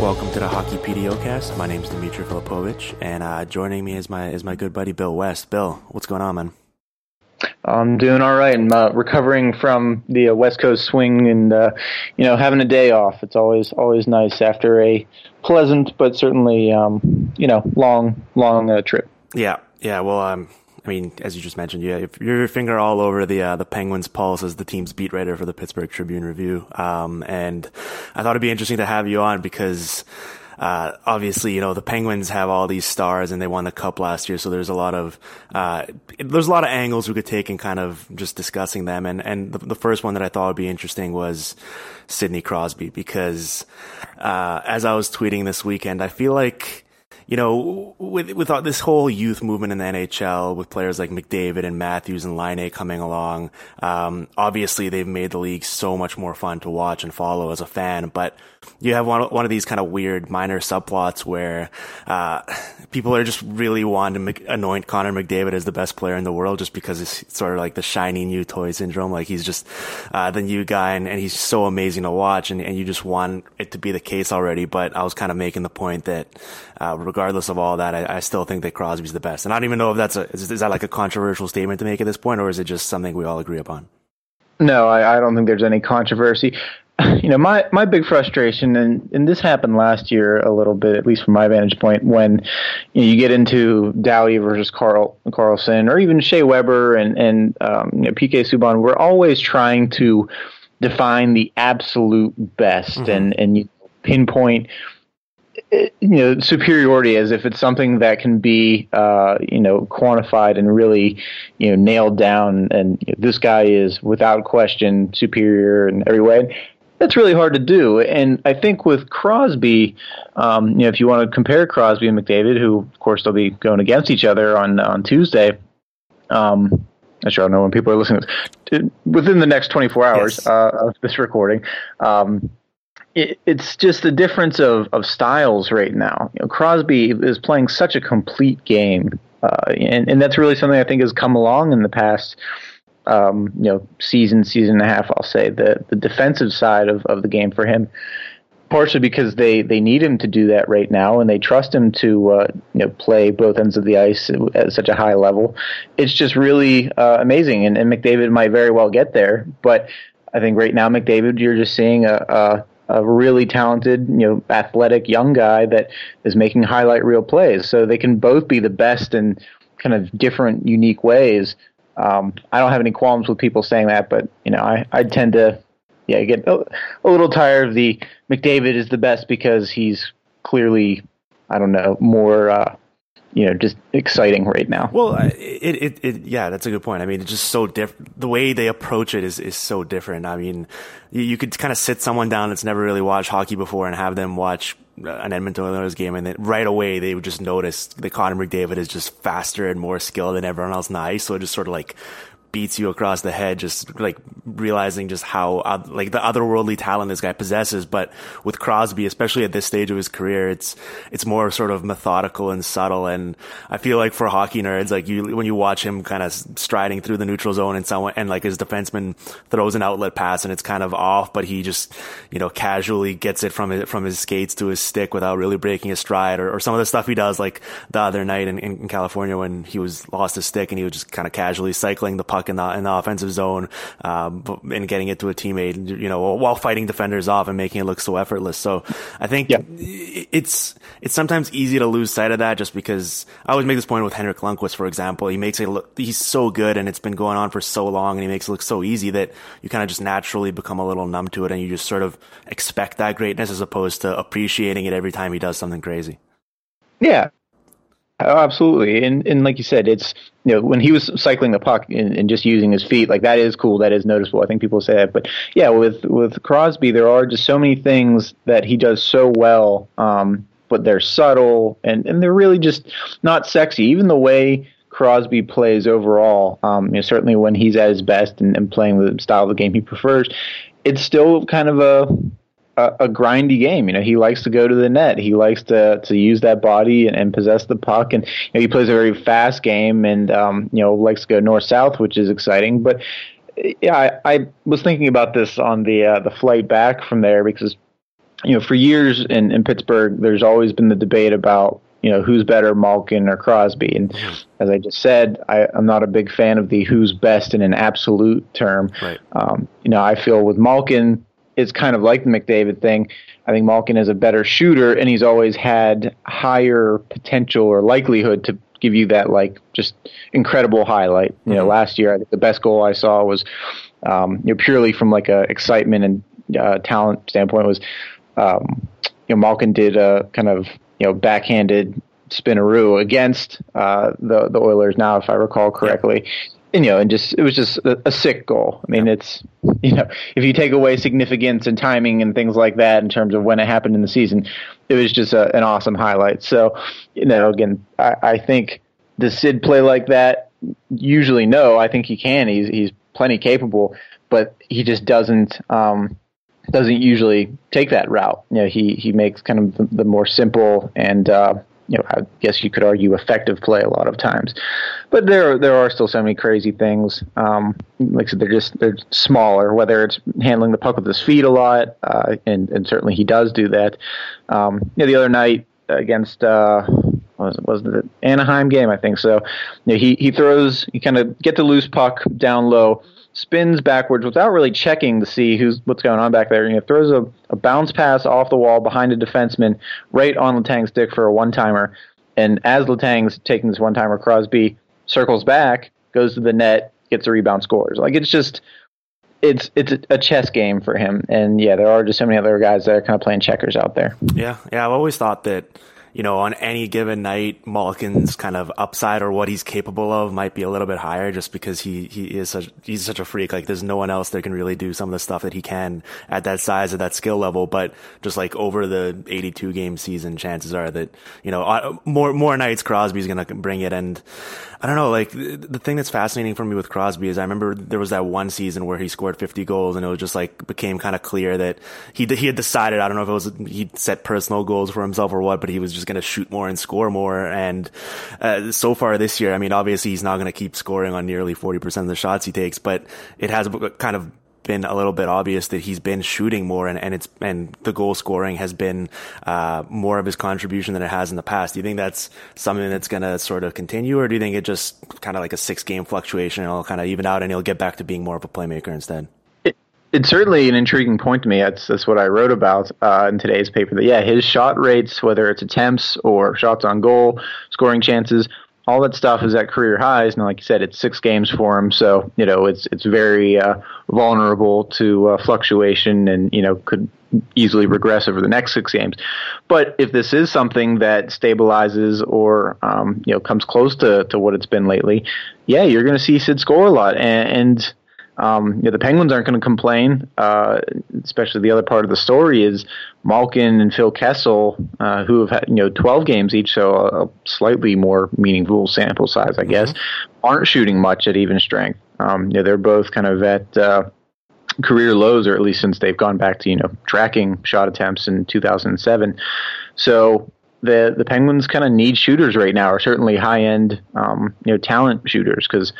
Welcome to the Hockey PDOcast. My name is Dmitry Filipovich, and uh, joining me is my is my good buddy Bill West. Bill, what's going on, man? I'm doing all right. I'm uh, recovering from the uh, West Coast swing and uh, you know having a day off. It's always always nice after a pleasant but certainly um, you know long long uh, trip. Yeah, yeah. Well, um, I mean, as you just mentioned, yeah, your finger all over the uh, the Penguins' pulse as the team's beat writer for the Pittsburgh Tribune Review, um, and I thought it'd be interesting to have you on because uh, obviously, you know, the Penguins have all these stars and they won the cup last year. So there's a lot of, uh, there's a lot of angles we could take in kind of just discussing them. And, and the, the first one that I thought would be interesting was Sidney Crosby because, uh, as I was tweeting this weekend, I feel like, you know, with with this whole youth movement in the NHL, with players like McDavid and Matthews and Laine coming along, um, obviously they've made the league so much more fun to watch and follow as a fan. But you have one one of these kind of weird minor subplots where uh, people are just really wanting to anoint Connor McDavid as the best player in the world just because it's sort of like the shiny new toy syndrome. Like he's just uh, the new guy and, and he's so amazing to watch, and, and you just want it to be the case already. But I was kind of making the point that uh, regardless of all that, I, I, still think that Crosby's the best. And I don't even know if that's a is, is, that like a controversial statement to make at this point, or is it just something we all agree upon? No, I, I don't think there's any controversy. You know, my, my big frustration, and, and this happened last year a little bit, at least from my vantage point, when you, know, you get into Doughty versus Carl Karlsson, or even Shea Weber and and um, you know, PK Subban. We're always trying to define the absolute best mm-hmm. and and you pinpoint you know superiority as if it's something that can be uh, you know quantified and really you know nailed down and you know, this guy is without question superior in every way that's really hard to do and i think with crosby um, you know if you want to compare crosby and mcdavid who of course they'll be going against each other on on tuesday um, I sure don't know when people are listening. Within the next 24 hours yes. uh, of this recording, um, it, it's just the difference of, of styles right now. You know, Crosby is playing such a complete game, uh, and, and that's really something I think has come along in the past, um, you know, season, season and a half. I'll say the the defensive side of, of the game for him, partially because they, they need him to do that right now, and they trust him to uh, you know play both ends of the ice at such a high level. It's just really uh, amazing, and, and McDavid might very well get there, but. I think right now, McDavid, you're just seeing a, a a really talented, you know, athletic young guy that is making highlight reel plays. So they can both be the best in kind of different, unique ways. Um, I don't have any qualms with people saying that, but you know, I, I tend to, yeah, get a, a little tired of the McDavid is the best because he's clearly, I don't know, more uh, you know just exciting right now. Well, it, it, it yeah, that's a good point. I mean, it's just so different. The way they approach it is is so different. I mean, you, you could kind of sit someone down that's never really watched hockey before and have them watch uh, an Edmonton Oilers game, and then right away they would just notice that Connor McDavid is just faster and more skilled than everyone else on the ice. So it just sort of like beats you across the head, just like realizing just how uh, like the otherworldly talent this guy possesses. But with Crosby, especially at this stage of his career, it's it's more sort of methodical and subtle. And I feel like for hockey nerds, like you when you watch him kind of striding through the neutral zone and someone and like his defenseman throws an outlet pass and it's kind of off, but he just you know casually gets it from his from his skates to his stick without really breaking a stride, or, or some of the stuff he does like the other night in, in California when he was lost his stick and he was just kind of casually cycling the puck in the in the offensive zone um, and getting it to a teammate, you know, while fighting defenders off and making it look so effortless. So I think yeah. it's it's sometimes easy to lose sight of that just because I always make this point with Henrik Lundqvist, for example. He makes it look he's so good and it's been going on for so long and he makes it look so easy that you kind of just naturally become a little numb to it and you just sort of expect that greatness as opposed to appreciating it every time he does something crazy. Yeah, Oh, absolutely. And and like you said, it's you know when he was cycling the puck and, and, just using his feet, like that is cool. That is noticeable. I think people say that. But yeah, with with Crosby, there are just so many things that he does so well. Um, but they're subtle and and they're really just not sexy. Even the way Crosby plays overall, um, you know, certainly when he's at his best and, and playing the style of the game he prefers, it's still kind of a a, a, grindy game. You know, he likes to go to the net. He likes to to use that body and, and possess the puck. And you know, he plays a very fast game, and um, you know, likes to go north south, which is exciting. But yeah, I, I was thinking about this on the uh, the flight back from there because you know, for years in, in Pittsburgh, there's always been the debate about you know who's better, Malkin or Crosby. And as I just said, I, am not a big fan of the who's best in an absolute term. Right. Um, you know, I feel with Malkin it's kind of like the McDavid thing. I think Malkin is a better shooter, and he's always had higher potential or likelihood to give you that like just incredible highlight. You know, mm-hmm. last year I think the best goal I saw was um, you know purely from like a excitement and uh, talent standpoint was um, you know Malkin did a kind of you know backhanded spinaroo against uh, the the Oilers now, if I recall correctly. And, you know, and just it was just a, a sick goal. I mean, yeah. it's you know, if you take away significance and timing and things like that in terms of when it happened in the season, it was just a, an awesome highlight. So, you know, again, I, I think does Sid play like that? Usually, no. I think he can. He's he's plenty capable, but he just doesn't. Um, doesn't usually take that route. You know, he he makes kind of the, the more simple and uh, you know, I guess you could argue effective play a lot of times. But there there are still so many crazy things. Um, like I said, they're just they're smaller. Whether it's handling the puck with his feet a lot, uh, and and certainly he does do that. Um, you know, the other night against. Uh, was it, was the Anaheim game? I think so. You know, he he throws, he kind of get the loose puck down low, spins backwards without really checking to see who's what's going on back there. You know, throws a, a bounce pass off the wall behind a defenseman right on Letang's stick for a one timer. And as Letang's taking this one timer, Crosby circles back, goes to the net, gets a rebound, scores. Like it's just it's it's a chess game for him. And yeah, there are just so many other guys that are kind of playing checkers out there. Yeah, yeah. I've always thought that you know, on any given night, Malkin's kind of upside or what he's capable of might be a little bit higher just because he, he is such, he's such a freak. Like there's no one else that can really do some of the stuff that he can at that size, at that skill level. But just like over the 82 game season, chances are that, you know, uh, more, more nights Crosby's going to bring it. And I don't know, like the thing that's fascinating for me with Crosby is I remember there was that one season where he scored 50 goals and it was just like became kind of clear that he, he had decided, I don't know if it was, he set personal goals for himself or what, but he was just just going to shoot more and score more. And uh, so far this year, I mean, obviously he's not going to keep scoring on nearly 40% of the shots he takes, but it has kind of been a little bit obvious that he's been shooting more and, and it's and the goal scoring has been uh, more of his contribution than it has in the past. Do you think that's something that's going to sort of continue, or do you think it just kind of like a six game fluctuation and it'll kind of even out and he'll get back to being more of a playmaker instead? It's certainly an intriguing point to me. That's that's what I wrote about uh, in today's paper. That yeah, his shot rates, whether it's attempts or shots on goal, scoring chances, all that stuff is at career highs. And like you said, it's six games for him, so you know it's it's very uh, vulnerable to uh, fluctuation, and you know could easily regress over the next six games. But if this is something that stabilizes or um, you know comes close to to what it's been lately, yeah, you're going to see Sid score a lot, and, and um, you know, the Penguins aren't going to complain. Uh, especially the other part of the story is Malkin and Phil Kessel, uh, who have had you know 12 games each, so a, a slightly more meaningful sample size, I guess, mm-hmm. aren't shooting much at even strength. Um, you know, they're both kind of at uh, career lows, or at least since they've gone back to you know tracking shot attempts in 2007. So the the Penguins kind of need shooters right now, or certainly high end um, you know talent shooters, because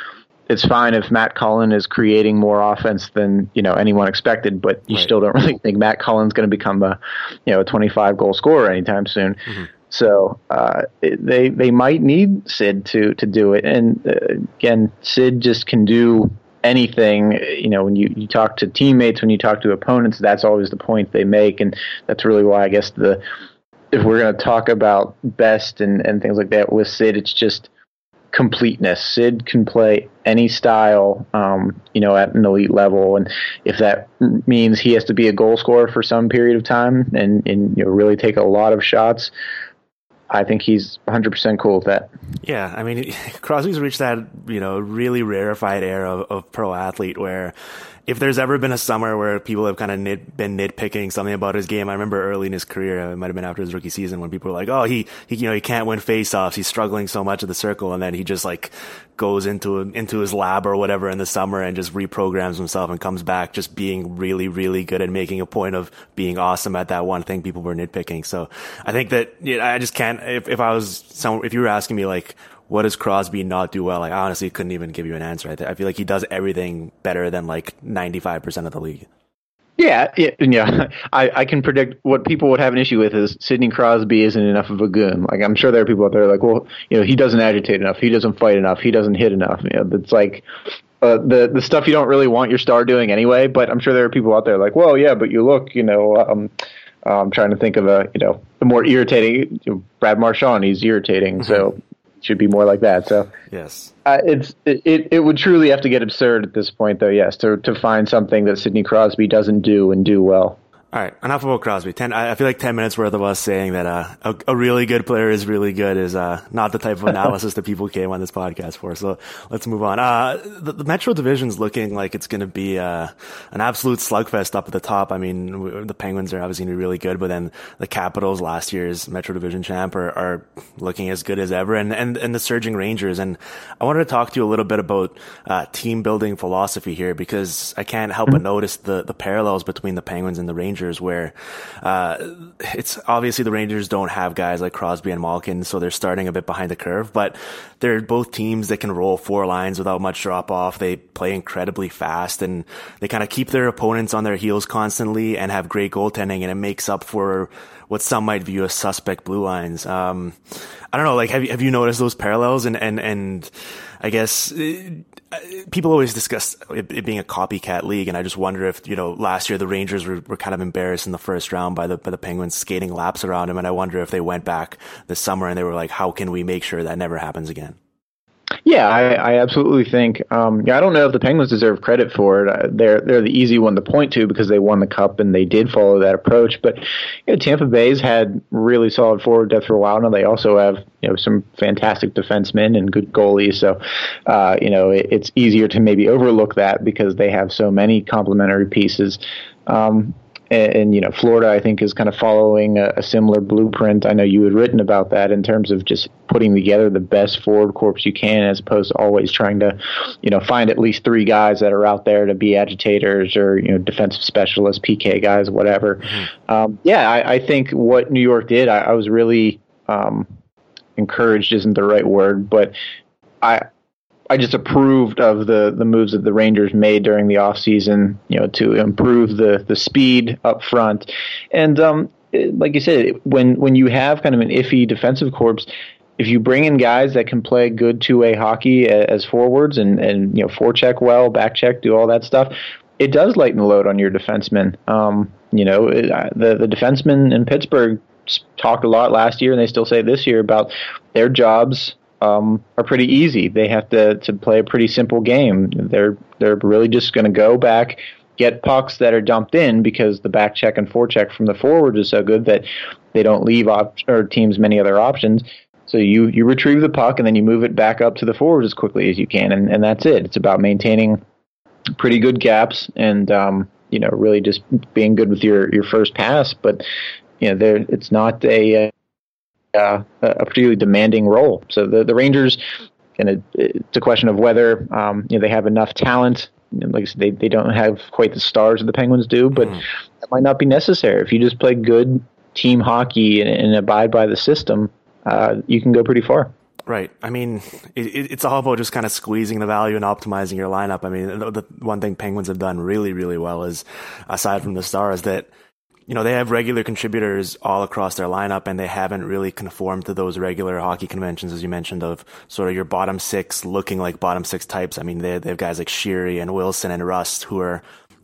it's fine if Matt Cullen is creating more offense than you know anyone expected, but you right. still don't really think Matt Cullen's going to become a you know a 25 goal scorer anytime soon. Mm-hmm. So uh, they they might need Sid to to do it, and uh, again, Sid just can do anything. You know, when you you talk to teammates, when you talk to opponents, that's always the point they make, and that's really why I guess the if we're going to talk about best and, and things like that with Sid, it's just completeness. Sid can play any style, um, you know, at an elite level, and if that means he has to be a goal scorer for some period of time and and you know really take a lot of shots, I think he's 100% cool with that. Yeah, I mean, Crosby's reached that, you know, really rarefied era of, of pro athlete where if there's ever been a summer where people have kind of nit, been nitpicking something about his game, I remember early in his career, it might have been after his rookie season, when people were like, "Oh, he, he you know, he can't win faceoffs. He's struggling so much at the circle," and then he just like goes into into his lab or whatever in the summer and just reprograms himself and comes back just being really, really good and making a point of being awesome at that one thing people were nitpicking. So I think that you know, I just can't. If, if I was some, if you were asking me like what does Crosby not do well? Like, I honestly couldn't even give you an answer. I, th- I feel like he does everything better than like 95% of the league. Yeah, yeah, yeah. I, I can predict what people would have an issue with is Sidney Crosby isn't enough of a goon. Like I'm sure there are people out there like, well, you know, he doesn't agitate enough, he doesn't fight enough, he doesn't hit enough. You know, it's like uh, the the stuff you don't really want your star doing anyway. But I'm sure there are people out there like, well, yeah, but you look, you know, um, I'm trying to think of a, you know, a more irritating. You know, Brad Marchand, he's irritating. Mm-hmm. So should be more like that. So yes, uh, it's it, it would truly have to get absurd at this point, though. Yes, to to find something that Sidney Crosby doesn't do and do well. All right, enough about Crosby. Ten. I feel like ten minutes worth of us saying that uh, a, a, really good player is really good is uh, not the type of analysis that people came on this podcast for. So let's move on. Uh, the, the, Metro Division is looking like it's going to be uh, an absolute slugfest up at the top. I mean, the Penguins are obviously going to be really good, but then the Capitals, last year's Metro Division champ, are, are, looking as good as ever, and, and and the surging Rangers. And I wanted to talk to you a little bit about uh, team building philosophy here because I can't help but mm-hmm. notice the the parallels between the Penguins and the Rangers Rangers, where uh, it's obviously the Rangers don't have guys like Crosby and Malkin, so they're starting a bit behind the curve. But they're both teams that can roll four lines without much drop off. They play incredibly fast, and they kind of keep their opponents on their heels constantly, and have great goaltending, and it makes up for what some might view as suspect blue lines. Um, I don't know, like have you, have you noticed those parallels? And and and I guess uh, uh, people always discuss it being a copycat league, and I just wonder if you know last year the Rangers were, were kind of embarrassed in the first round by the by the Penguins skating laps around them, and I wonder if they went back this summer and they were like, how can we make sure that never happens again? Yeah, I, I absolutely think. Um, yeah, I don't know if the Penguins deserve credit for it. Uh, they're they're the easy one to point to because they won the cup and they did follow that approach. But you know, Tampa Bay's had really solid forward depth for a while now. They also have you know some fantastic defensemen and good goalies. So uh, you know it, it's easier to maybe overlook that because they have so many complementary pieces. Um, and, and, you know Florida I think is kind of following a, a, similar blueprint. I know you had written about that in terms of just putting together the best forward corps you can, as opposed to always trying to, you know, find at least three guys that are out there to be agitators or you know defensive specialists, PK guys, whatever. Mm-hmm. Um, yeah, I, I, think what New York did, I, I was really um, encouraged isn't the right word, but I I just approved of the the moves that the Rangers made during the offseason, you know, to improve the the speed up front. And um, like you said, when when you have kind of an iffy defensive corps, if you bring in guys that can play good two way hockey as forwards and and you know forecheck well, back check, do all that stuff, it does lighten the load on your defensemen. Um, you know, it, the the defensemen in Pittsburgh talked a lot last year, and they still say this year about their jobs um, are pretty easy. They have to, to play a pretty simple game. They're they're really just going to go back, get pucks that are dumped in because the back check and forecheck from the forward is so good that they don't leave op- or teams many other options. So you you retrieve the puck and then you move it back up to the forward as quickly as you can, and, and that's it. It's about maintaining pretty good gaps and um, you know really just being good with your your first pass. But you know there it's not a uh, a particularly demanding role. So the the Rangers and it, it's a question of whether um, you know they have enough talent. Like I said, they they don't have quite the stars that the Penguins do, but mm. that might not be necessary if you just play good team hockey and, and abide by the system. Uh, you can go pretty far. Right. I mean, it, it's all about just kind of squeezing the value and optimizing your lineup. I mean, the, the one thing Penguins have done really, really well is, aside from the stars, that you know, they have regular contributors all across their lineup and they haven't really conformed to those regular hockey conventions, as you mentioned, of sort of your bottom six looking like bottom six types. I mean, they, they have guys like Sheary and Wilson and Rust who are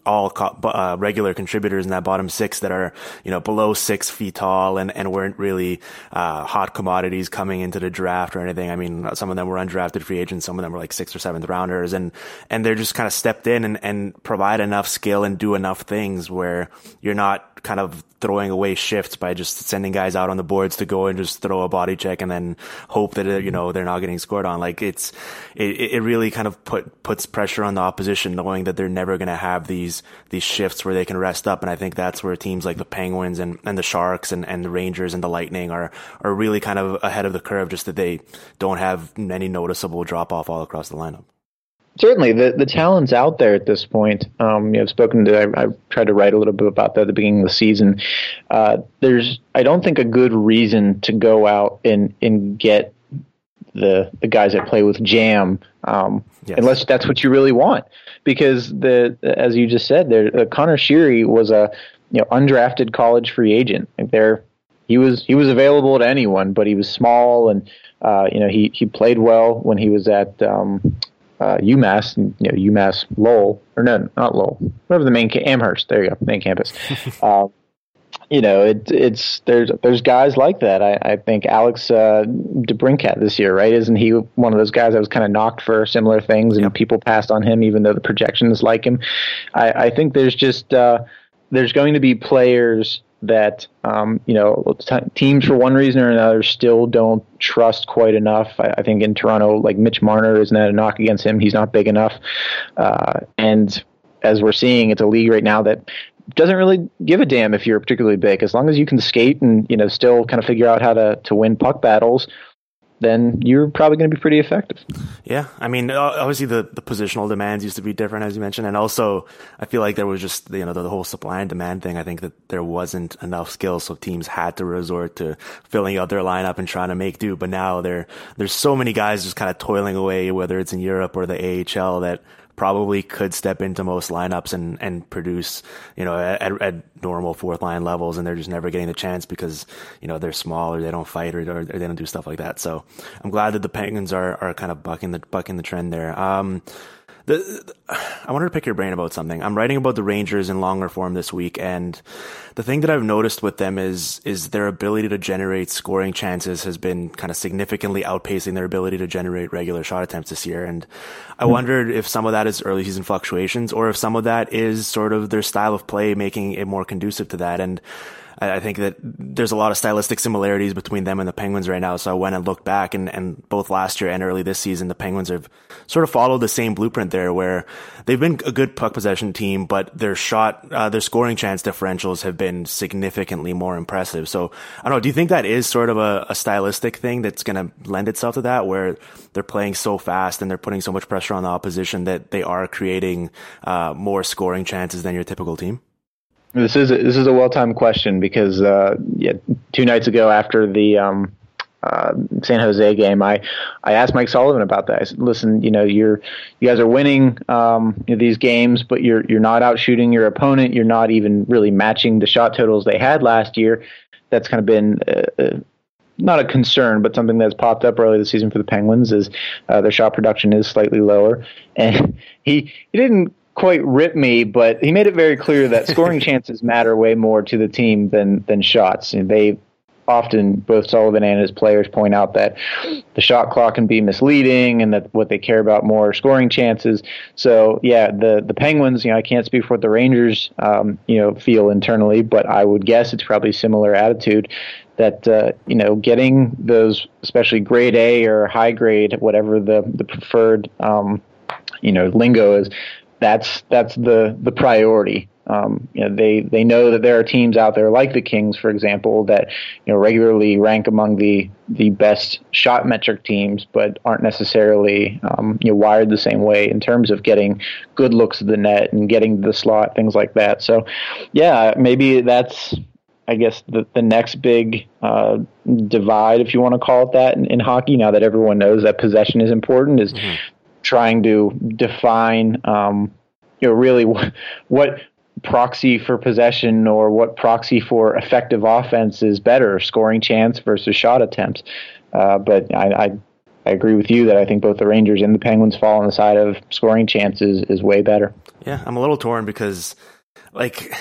all uh, regular contributors in that bottom six that are, you know, below six feet tall and, and weren't really uh, hot commodities coming into the draft or anything. I mean, some of them were undrafted free agents, some of them were like sixth or seventh rounders, and and they're just kind of stepped in and, and provide enough skill and do enough things where you're not kind of throwing away shifts by just sending guys out on the boards to go and just throw a body check and then hope that you know they're not getting scored on. Like it's it, it really kind of put puts pressure on the opposition, knowing that they're never going to have these these shifts where they can rest up. And I think that's where teams like the Penguins and, and the Sharks and, and the Rangers and the Lightning are are really kind of ahead of the curve, just that they don't have any noticeable drop off all across the lineup certainly the the talent's out there at this point. Um, you know, I've spoken to I, have tried to write a little bit about that at the beginning of the season. Uh, there's I don't think a good reason to go out and and get the the guys that play with jam um, yes. unless that's what you really want because the as you just said there uh, Conor Sheary was a you know undrafted college free agent like there he was he was available to anyone but he was small and uh, you know he he played well when he was at um, uh, UMass, you know, UMass Lowell, or no, not Lowell, whatever the main ca- Amherst. There you go, main campus. uh, you know, it, it's there's there's guys like that. I, I think Alex uh, DeBrincat this year, right? Isn't he one of those guys that was kind of knocked for similar things, and yep. people passed on him, even though the projections like him? I, I think there's just uh, there's going to be players that um, you know t- teams for one reason or another still don't trust quite enough. I, I, think in Toronto, like Mitch Marner isn't that a knock against him. He's not big enough, uh, and as we're seeing, it's a league right now that doesn't really give a damn if you're particularly big as long as you can skate and you know still kind of figure out how to to win puck battles then you're probably going to be pretty effective. Yeah, I mean, obviously the, the positional demands used to be different, as you mentioned, and also I feel like there was just you know the, the, whole supply and demand thing. I think that there wasn't enough skill, so teams had to resort to filling out their lineup and trying to make do. But now there there's so many guys just kind of toiling away, whether it's in Europe or the AHL, that probably could step into most lineups and, and produce, you know, at, at normal fourth line levels, and they're just never getting the chance because, you know, they're small or they don't fight or, or, they don't do stuff like that. So I'm glad that the Penguins are, are kind of bucking the, bucking the trend there. Um, the, I wanted to pick your brain about something. I'm writing about the Rangers in longer form this week, and the thing that I've noticed with them is is their ability to generate scoring chances has been kind of significantly outpacing their ability to generate regular shot attempts this year. And I mm-hmm. wondered if some of that is early season fluctuations, or if some of that is sort of their style of play making it more conducive to that. And I think that there's a lot of stylistic similarities between them and the Penguins right now. So I went and looked back, and, and both last year and early this season, the Penguins have sort of followed the same blueprint there, where they've been a good puck possession team, but their shot, uh, their scoring chance differentials have been significantly more impressive. So I don't know. Do you think that is sort of a, a stylistic thing that's going to lend itself to that, where they're playing so fast and they're putting so much pressure on the opposition that they are creating uh, more scoring chances than your typical team? This is a, this is a well timed question because uh, yeah, two nights ago after the um, uh, San Jose game, I I asked Mike Sullivan about that. I said, "Listen, you know, you're you guys are winning um, you know, these games, but you're you're not out shooting your opponent. You're not even really matching the shot totals they had last year. That's kind of been." Uh, uh not a concern, but something that's popped up early this season for the Penguins is uh, their shot production is slightly lower, and he he didn't quite rip me, but he made it very clear that scoring chances matter way more to the team than than shots. And they often, both Sullivan and his players, point out that the shot clock can be misleading, and that what they care about more are scoring chances. So, yeah, the the Penguins. You know, I can't speak for what the Rangers, um, you know, feel internally, but I would guess it's probably similar attitude. That uh, you know, getting those, especially grade A or high grade, whatever the the preferred um, you know lingo is that's that's the the priority. Um, you know, they they know that there are teams out there like the Kings, for example, that you know regularly rank among the the best shot metric teams, but aren't necessarily um, you know wired the same way in terms of getting good looks at the net and getting the slot, things like that. So, yeah, maybe that's I guess the the next big uh, divide, if you want to call it that, in, in, hockey. Now that everyone knows that possession is important, is mm-hmm. Trying to define, um, you know, really what, what proxy for possession or what proxy for effective offense is better, scoring chance versus shot attempts. Uh, but I, I, I agree with you that I think both the Rangers and the Penguins fall on the side of scoring chances is way better. Yeah, I'm a little torn because, like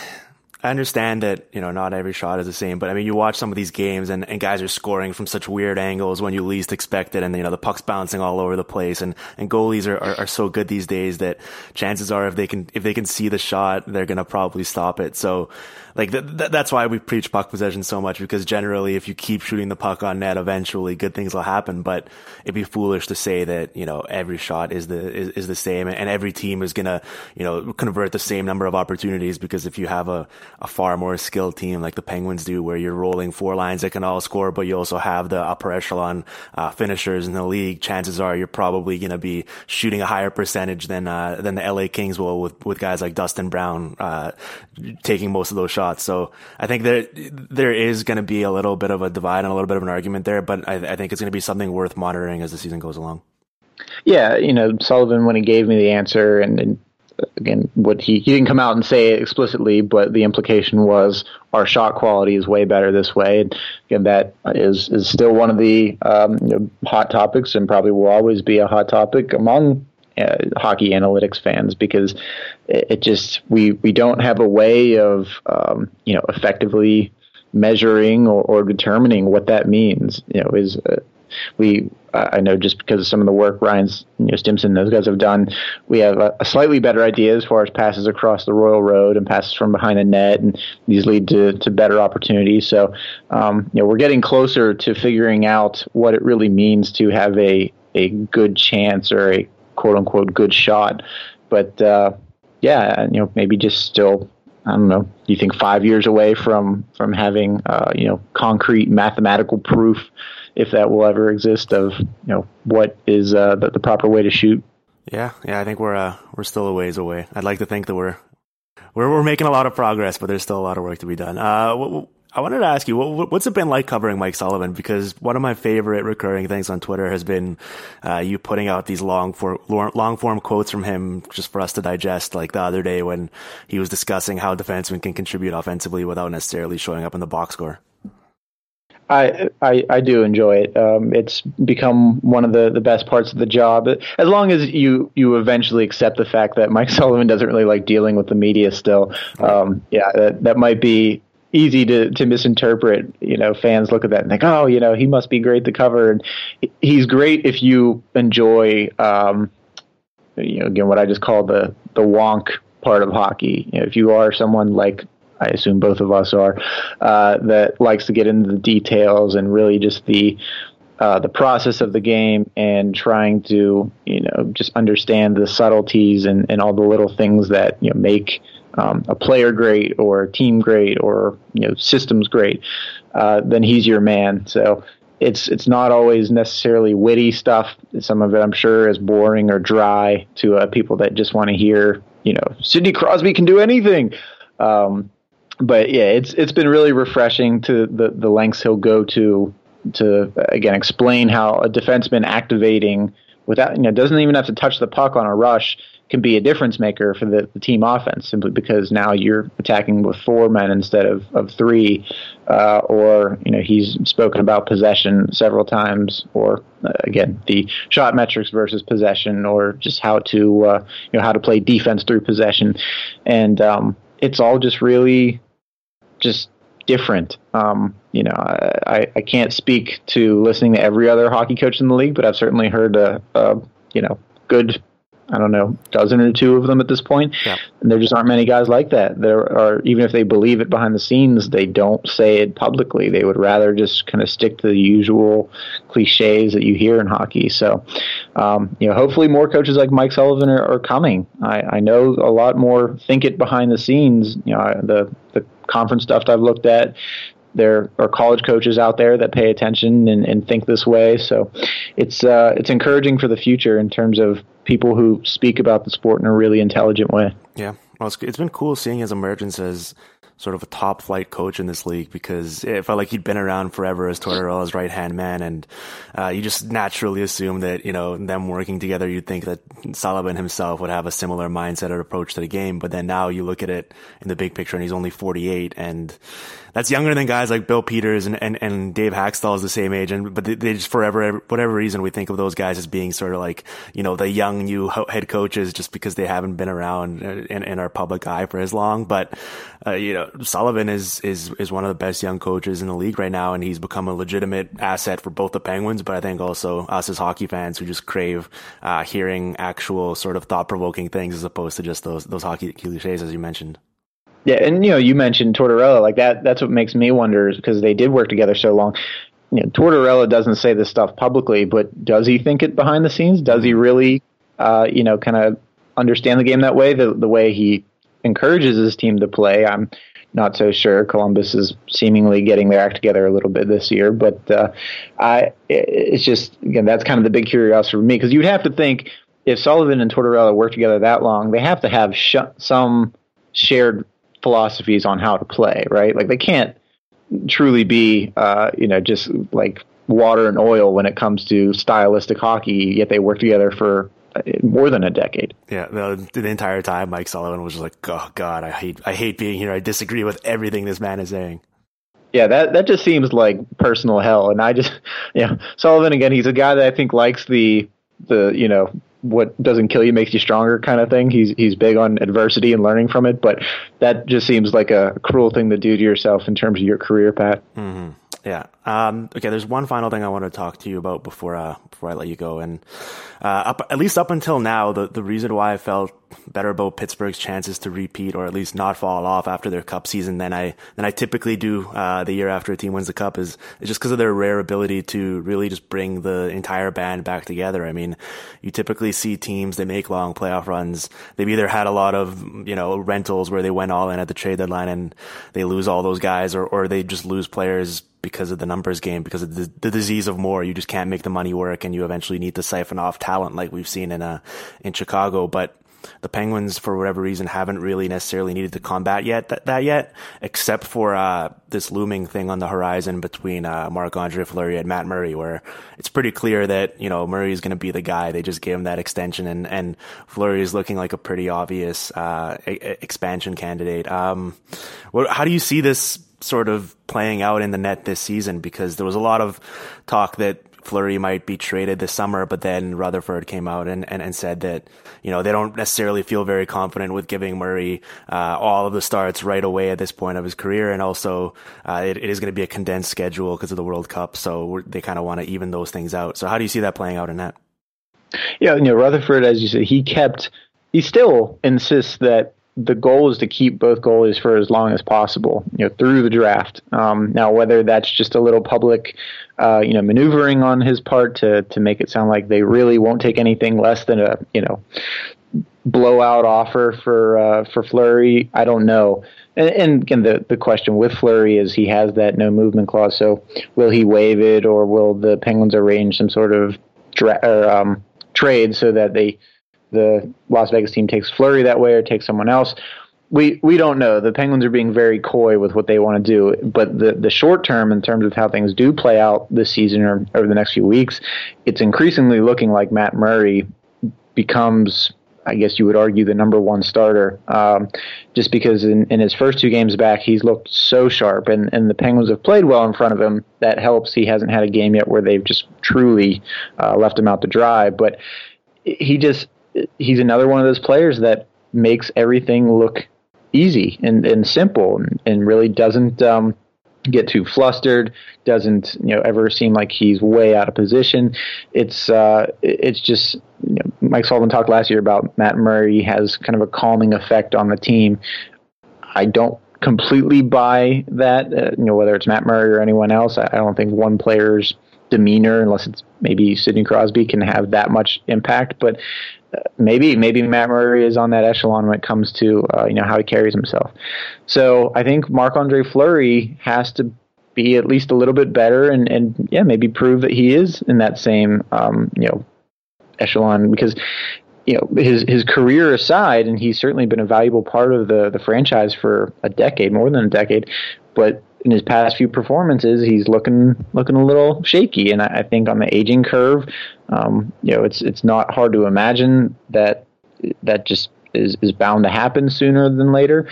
I understand that, you know, not every shot is the same, but I mean, you watch some of these games and, and guys are scoring from such weird angles when you least expect it. And, you know, the puck's bouncing all over the place and, and goalies are, are, are so good these days that chances are if they can, if they can see the shot, they're to probably stop it. So, like th- th- that's why we preach puck possession so much because generally if you keep shooting the puck on net eventually good things will happen but it'd be foolish to say that you know every shot is the is, is the same and every team is gonna you know convert the same number of opportunities because if you have a, a far more skilled team like the penguins do where you're rolling four lines that can all score but you also have the upper echelon uh, finishers in the league chances are you're probably gonna be shooting a higher percentage than uh, than the LA Kings will with with guys like Dustin Brown uh, taking most of those shots shots. So I think that there is going to be a little bit of a divide and a little bit of an argument there, but I, I think it's going to be something worth monitoring as the season goes along. Yeah, you know, Sullivan when he gave me the answer, and, and again, what he he didn't come out and say it explicitly, but the implication was our shot quality is way better this way. And again, that is is still one of the um, you know, hot topics, and probably will always be a hot topic among uh, hockey analytics fans because it, it, just we we don't have a way of um, you know effectively measuring or, or, determining what that means. You know, is uh, we I know just because of some of the work Ryan's you know, Stimson those guys have done, we have a, a, slightly better idea as far as passes across the Royal Road and passes from behind the net, and these lead to, to better opportunities. So, um, you know, we're getting closer to figuring out what it really means to have a a good chance or a quote unquote good shot. But uh, yeah, you know, maybe just still I don't know. You think five years away from from having uh, you know concrete mathematical proof, if that will ever exist, of you know what is uh, the, the proper way to shoot? Yeah, yeah, I think we're uh, we're still a ways away. I'd like to think that we're we're we're making a lot of progress, but there's still a lot of work to be done. Uh, I wanted to ask you, what, what's it been like covering Mike Sullivan? Because one of my favorite recurring things on Twitter has been uh, you putting out these long form, long form quotes from him just for us to digest. Like the other day when he was discussing how defensemen can contribute offensively without necessarily showing up in the box score. I, I, I do enjoy it. Um, it's become one of the, the best parts of the job. As long as you you eventually accept the fact that Mike Sullivan doesn't really like dealing with the media still. Um, yeah, that that might be easy to, to misinterpret. You know, fans look at that and think, oh, you know, he must be great to cover. And he's great if you enjoy, um, you know, again, what I just call the, the wonk part of hockey. You know, if you are someone like I assume both of us are, uh, that likes to get into the details and really just the uh, the process of the game and trying to you know just understand the subtleties and, and all the little things that you know make um, a player great or a team great or you know systems great, uh, then he's your man. So it's it's not always necessarily witty stuff. Some of it, I'm sure, is boring or dry to uh, people that just want to hear, you know, Sidney Crosby can do anything. Um, but yeah, it's it's been really refreshing to the the lengths he'll go to to again explain how a defenseman activating without you know doesn't even have to touch the puck on a rush can be a difference maker for the, the team offense simply because now you're attacking with four men instead of, of three. Uh, or, you know, he's spoken about possession several times, or uh, again, the shot metrics versus possession, or just how to, uh, you know, how to play defense through possession. And um, it's all just really just different. Um, you know, I, I can't speak to listening to every other hockey coach in the league, but I've certainly heard a, a you know, good I don't know, dozen or two of them at this point. Yeah. And there just aren't many guys like that. There are, even if they believe it behind the scenes, they don't say it publicly. They would rather just kind of stick to the usual cliches that you hear in hockey. So, um, you know, hopefully more coaches like Mike Sullivan are, are coming. I, I, know a lot more think it behind the scenes. You know, the the conference stuff I've looked at. There are college coaches out there that pay attention and, and think this way. So it's uh, it's encouraging for the future in terms of people who speak about the sport in a really intelligent way. Yeah, well, it's, it's been cool seeing his emergence as sort of a top flight coach in this league because it felt like he'd been around forever as Tortorella's right hand man, and uh, you just naturally assume that you know them working together, you'd think that Sullivan himself would have a similar mindset or approach to the game. But then now you look at it in the big picture, and he's only 48, and that's younger than guys like Bill Peters and, and, and Dave Hakstol is the same age. And, but they, they just forever, whatever reason, we think of those guys as being sort of like, you know, the young new head coaches just because they haven't been around in, in our public eye for as long. But, uh, you know, Sullivan is, is, is one of the best young coaches in the league right now. And he's become a legitimate asset for both the Penguins, but I think also us as hockey fans who just crave, uh, hearing actual sort of thought provoking things as opposed to just those, those hockey cliches, as you mentioned. Yeah, and you know, you mentioned Tortorella, like that. That's what makes me wonder, because they did work together so long. You know, Tortorella doesn't say this stuff publicly, but does he think it behind the scenes? Does he really, uh, you know, kind of understand the game that way? The the way he encourages his team to play, I'm not so sure. Columbus is seemingly getting their act together a little bit this year, but uh, I, it's just again that's kind of the big curiosity for me because you'd have to think if Sullivan and Tortorella work together that long, they have to have sh- some shared philosophies on how to play, right? Like they can't truly be, uh, you know, just like water and oil when it comes to stylistic hockey. Yet they work together for uh, more than a decade. Yeah, the, the, entire time Mike Sullivan was just like, "Oh God, I hate, I hate being here. I disagree with everything this man is saying." Yeah, that that just seems like personal hell. And I just, yeah, Sullivan again. He's a guy that I think likes the the you know what doesn't kill you makes you stronger kind of thing. He's he's big on adversity and learning from it, but that just seems like a cruel thing to do to yourself in terms of your career path. Mm-hmm. Yeah. Um, okay. There's one final thing I want to talk to you about before uh, before I let you go, and uh, up, at least up until now, the the reason why I felt better about Pittsburgh's chances to repeat or at least not fall off after their cup season than I than I typically do uh, the year after a team wins the cup is, is just because of their rare ability to really just bring the entire band back together. I mean, you typically see teams that make long playoff runs. They've either had a lot of you know rentals where they went all in at the trade deadline and they lose all those guys, or or they just lose players because of the numbers game, because of the, the disease of more. You just can't make the money work, and you eventually need to siphon off talent like we've seen in uh in Chicago. But the Penguins, for whatever reason, haven't really necessarily needed to combat yet that, that yet, except for uh, this looming thing on the horizon between uh, Marc Andre Fleury and Matt Murray, where it's pretty clear that you know Murray is going to be the guy. They just gave him that extension, and and Fleury is looking like a pretty obvious uh, a- expansion candidate. Um, well, how do you see this sort of playing out in the net this season? Because there was a lot of talk that Fleury might be traded this summer, but then Rutherford came out and, and, and said that, you know, they don't necessarily feel very confident with giving Murray uh, all of the starts right away at this point of his career. And also, uh, it, it is going to be a condensed schedule because of the World Cup. So they kind of want to even those things out. So how do you see that playing out in that? Yeah, you know, Rutherford, as you said, he kept, he still insists that the goal is to keep both goalies for as long as possible, you know, through the draft. Um, now, whether that's just a little public, uh, you know, maneuvering on his part to to make it sound like they really won't take anything less than a, you know, blowout offer for uh, for Fleury, I don't know. And, and again, the the question with Fleury is he has that no movement clause. So will he waive it, or will the Penguins arrange some sort of dra- or, um, trade so that they the Las Vegas team takes Fleury that way or takes someone else. We we don't know. The Penguins are being very coy with what they want to do, but the the short term in terms of how things do play out this season or over the next few weeks, it's increasingly looking like Matt Murray becomes I guess you would argue the number one starter, um, just because in, in his first two games back he's looked so sharp, and, and the Penguins have played well in front of him. That helps. He hasn't had a game yet where they've just truly uh, left him out to dry, but he just he's another one of those players that makes everything look easy and, and simple and, and really doesn't um, get too flustered doesn't you know ever seem like he's way out of position. It's uh, it's just you know, Mike Sullivan talked last year about Matt Murray has kind of a calming effect on the team. I don't completely buy that uh, you know whether it's Matt Murray or anyone else. I, I don't think one player's demeanor, unless it's maybe Sidney Crosby, can have that much impact. But uh, maybe maybe Matt Murray is on that echelon when it comes to uh, you know how he carries himself. So I think Marc Andre Fleury has to be at least a little bit better and and yeah maybe prove that he is in that same um, you know echelon because you know his his career aside and he's certainly been a valuable part of the the franchise for a decade more than a decade but in his past few performances he's looking looking a little shaky. And I, I think on the aging curve um, you know it's it's not hard to imagine that that just is, is bound to happen sooner than later.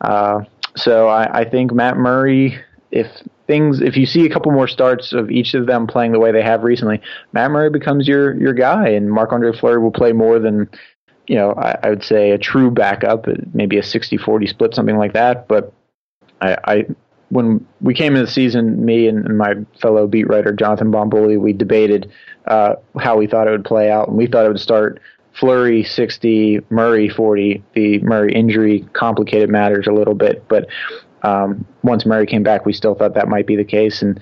Uh, so I, I think Matt Murray if things if you see a couple more starts of each of them playing the way they have recently, Matt Murray becomes your your guy, and Marc Andre Fleury will play more than you know I, I, would say a true backup, maybe a 60-40 split, something like that. But I, I when we came into the season, me and, and my fellow beat writer Jonathan Bombulie, we debated uh, how we thought it would play out, and we thought it would start. Fleury 60, Murray 40. The Murray injury complicated matters a little bit, but um, once Murray came back, we still thought that might be the case, and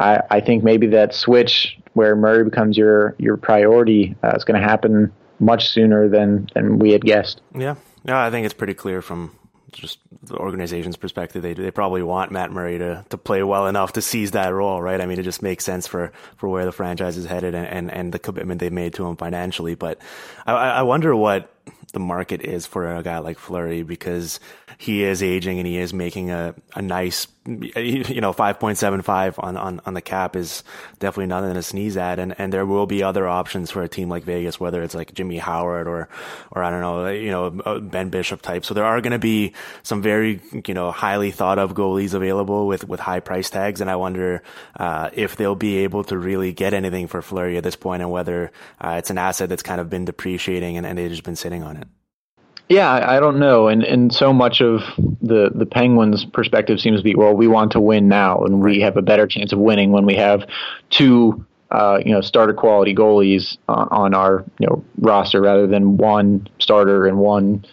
I, I think maybe that switch where Murray becomes your your priority uh, is going to happen much sooner than than we had guessed. Yeah, yeah, I think it's pretty clear from just the organization's perspective. They they probably want Matt Murray to, to play well enough to seize that role, right? I mean, it just makes sense for, for where the franchise is headed and, and, and the commitment they made to him financially. But I, I wonder what the market is for a guy like Fleury because he is aging and he is making a, a nice, you know, 5.75 on, on, on the cap is definitely nothing to sneeze at. And, and there will be other options for a team like Vegas, whether it's like Jimmy Howard or, or I don't know, you know, uh, Ben Bishop type. So there are going to be some very, you know, highly thought of goalies available with, with high price tags. And I wonder, uh, if they'll be able to really get anything for Fleury at this point and whether, uh, it's an asset that's kind of been depreciating and, and they've just been sitting on it. Yeah, I don't know, and and so much of the the Penguins' perspective seems to be, well, we want to win now, and we have a better chance of winning when we have two, uh, you know, starter quality goalies uh, on our you know roster rather than one starter and one,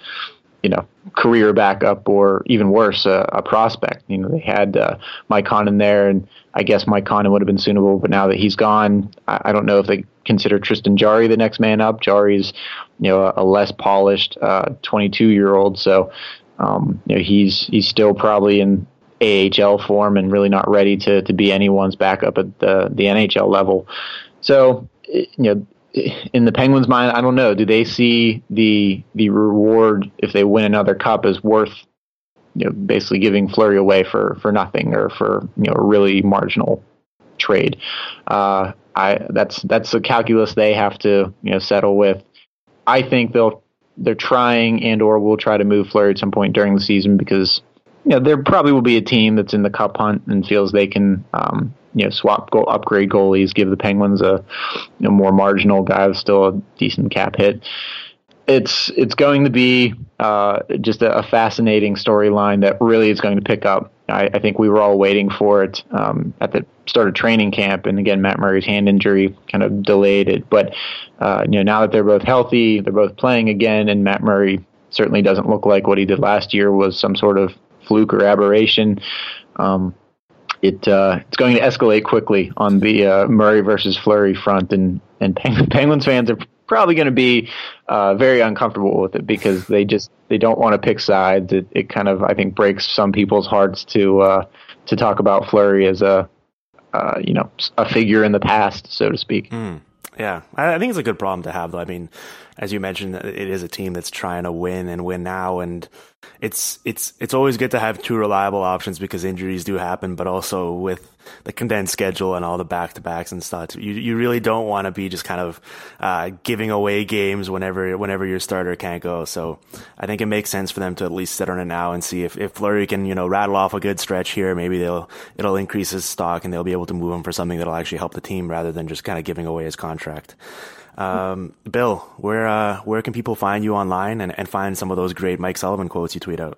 you know, career backup or even worse, uh, a prospect. You know, they had uh, Mike Condon there, and I guess Mike Condon would have been suitable, but now that he's gone, I, I don't know if they consider Tristan Jarry the next man up. Jarry's, you know, a, a less polished 22 uh, year old, so um, you know he's he's still probably in AHL form and really not ready to to be anyone's backup at the the NHL level. So you know in the Penguins' mind, I don't know. Do they see the the reward if they win another cup as worth, you know, basically giving Fleury away for for nothing or for you know a really marginal trade? Uh, I that's that's the calculus they have to you know settle with. I think they'll they're trying and or will try to move Fleury at some point during the season because you know there probably will be a team that's in the cup hunt and feels they can um, you know swap go upgrade goalies, give the Penguins a you know, more marginal guy with still a decent cap hit. It's it's going to be uh, just a, a fascinating storyline that really is going to pick up. I, I, think we were all waiting for it um, at the start of training camp, and again, Matt Murray's hand injury kind of delayed it. But uh, you know, now that they're both healthy, they're both playing again, and Matt Murray certainly doesn't look like what he did last year was some sort of fluke or aberration. Um, it uh, it's going to escalate quickly on the uh, Murray versus Fleury front, and and Penguins fans are probably going to be uh, very uncomfortable with it because they just they don't want to pick sides. It, it kind of I think breaks some people's hearts to uh, to talk about Fleury as a uh, you know a figure in the past, so to speak. Mm. Yeah, I, I think it's a good problem to have, though. I mean, as you mentioned, it is a team that's trying to win and win now, and it's it's it's always good to have two reliable options because injuries do happen, but also with the condensed schedule and all the back to backs and stuff, you you really don't want to be just kind of uh, giving away games whenever whenever your starter can't go. So I think it makes sense for them to at least sit on it now and see if if Fleury can you know rattle off a good stretch here, maybe they'll it'll increase his stock and they'll be able to move him for something that'll actually help the team rather than just kind of giving away his contract. Um, Bill, where uh, where can people find you online and, and find some of those great Mike Sullivan quotes you tweet out?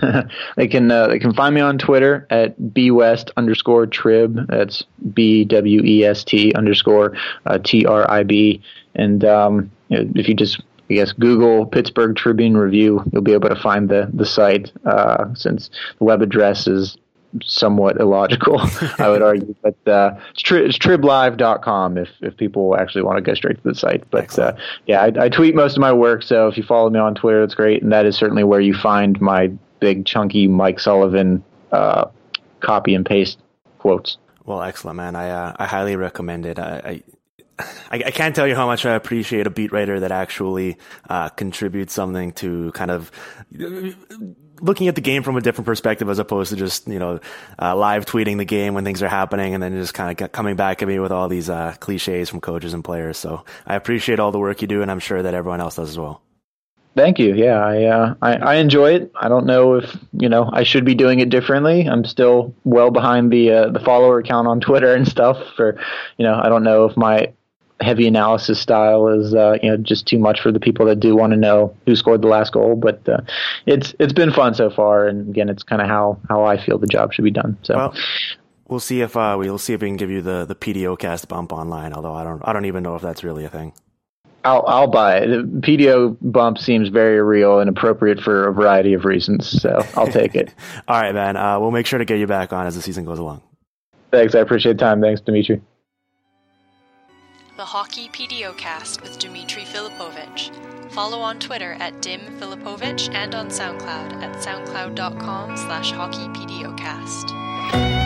they can uh, they can find me on Twitter at bwest underscore trib. That's b w e s t underscore uh, t r i b. And um, you know, if you just I guess Google Pittsburgh Tribune Review, you'll be able to find the the site. Uh, since the web address is somewhat illogical, I would argue. But uh, it's, tri- it's triblive.com if, if people actually want to go straight to the site. But uh, yeah, I, I, tweet most of my work. So if you follow me on Twitter, that's great. And that is certainly where you find my big, chunky Mike Sullivan uh, copy and paste quotes. Well, excellent, man. I uh, I highly recommend it. I, I I, I, can't tell you how much I appreciate a beat writer that actually uh, contributes something to kind of looking at the game from a different perspective as opposed to just you know uh, live tweeting the game when things are happening and then just kind of coming back at me with all these uh, cliches from coaches and players. So I appreciate all the work you do, and I'm sure that everyone else does as well. Thank you. Yeah, I, uh, I, I enjoy it. I don't know if you know I should be doing it differently. I'm still well behind the uh, the follower count on Twitter and stuff. For you know, I don't know if my heavy analysis style is uh, you know just too much for the people that do want to know who scored the last goal. But uh, it's it's been fun so far, and again, it's kind of how how I feel the job should be done. So. Well, we'll see if uh, we'll see if we can give you the the PDO cast bump online. Although I don't I don't even know if that's really a thing. I'll I'll buy it. The PDO bump seems very real and appropriate for a variety of reasons, so I'll take it. All right, man. Uh, we'll make sure to get you back on as the season goes along. Thanks. I appreciate the time. Thanks, Dimitri the Hockey PDOcast with Dimitri Filipovic. Follow on Twitter at Dim Filipovich and on SoundCloud at soundcloud.com slash hockeypdocast.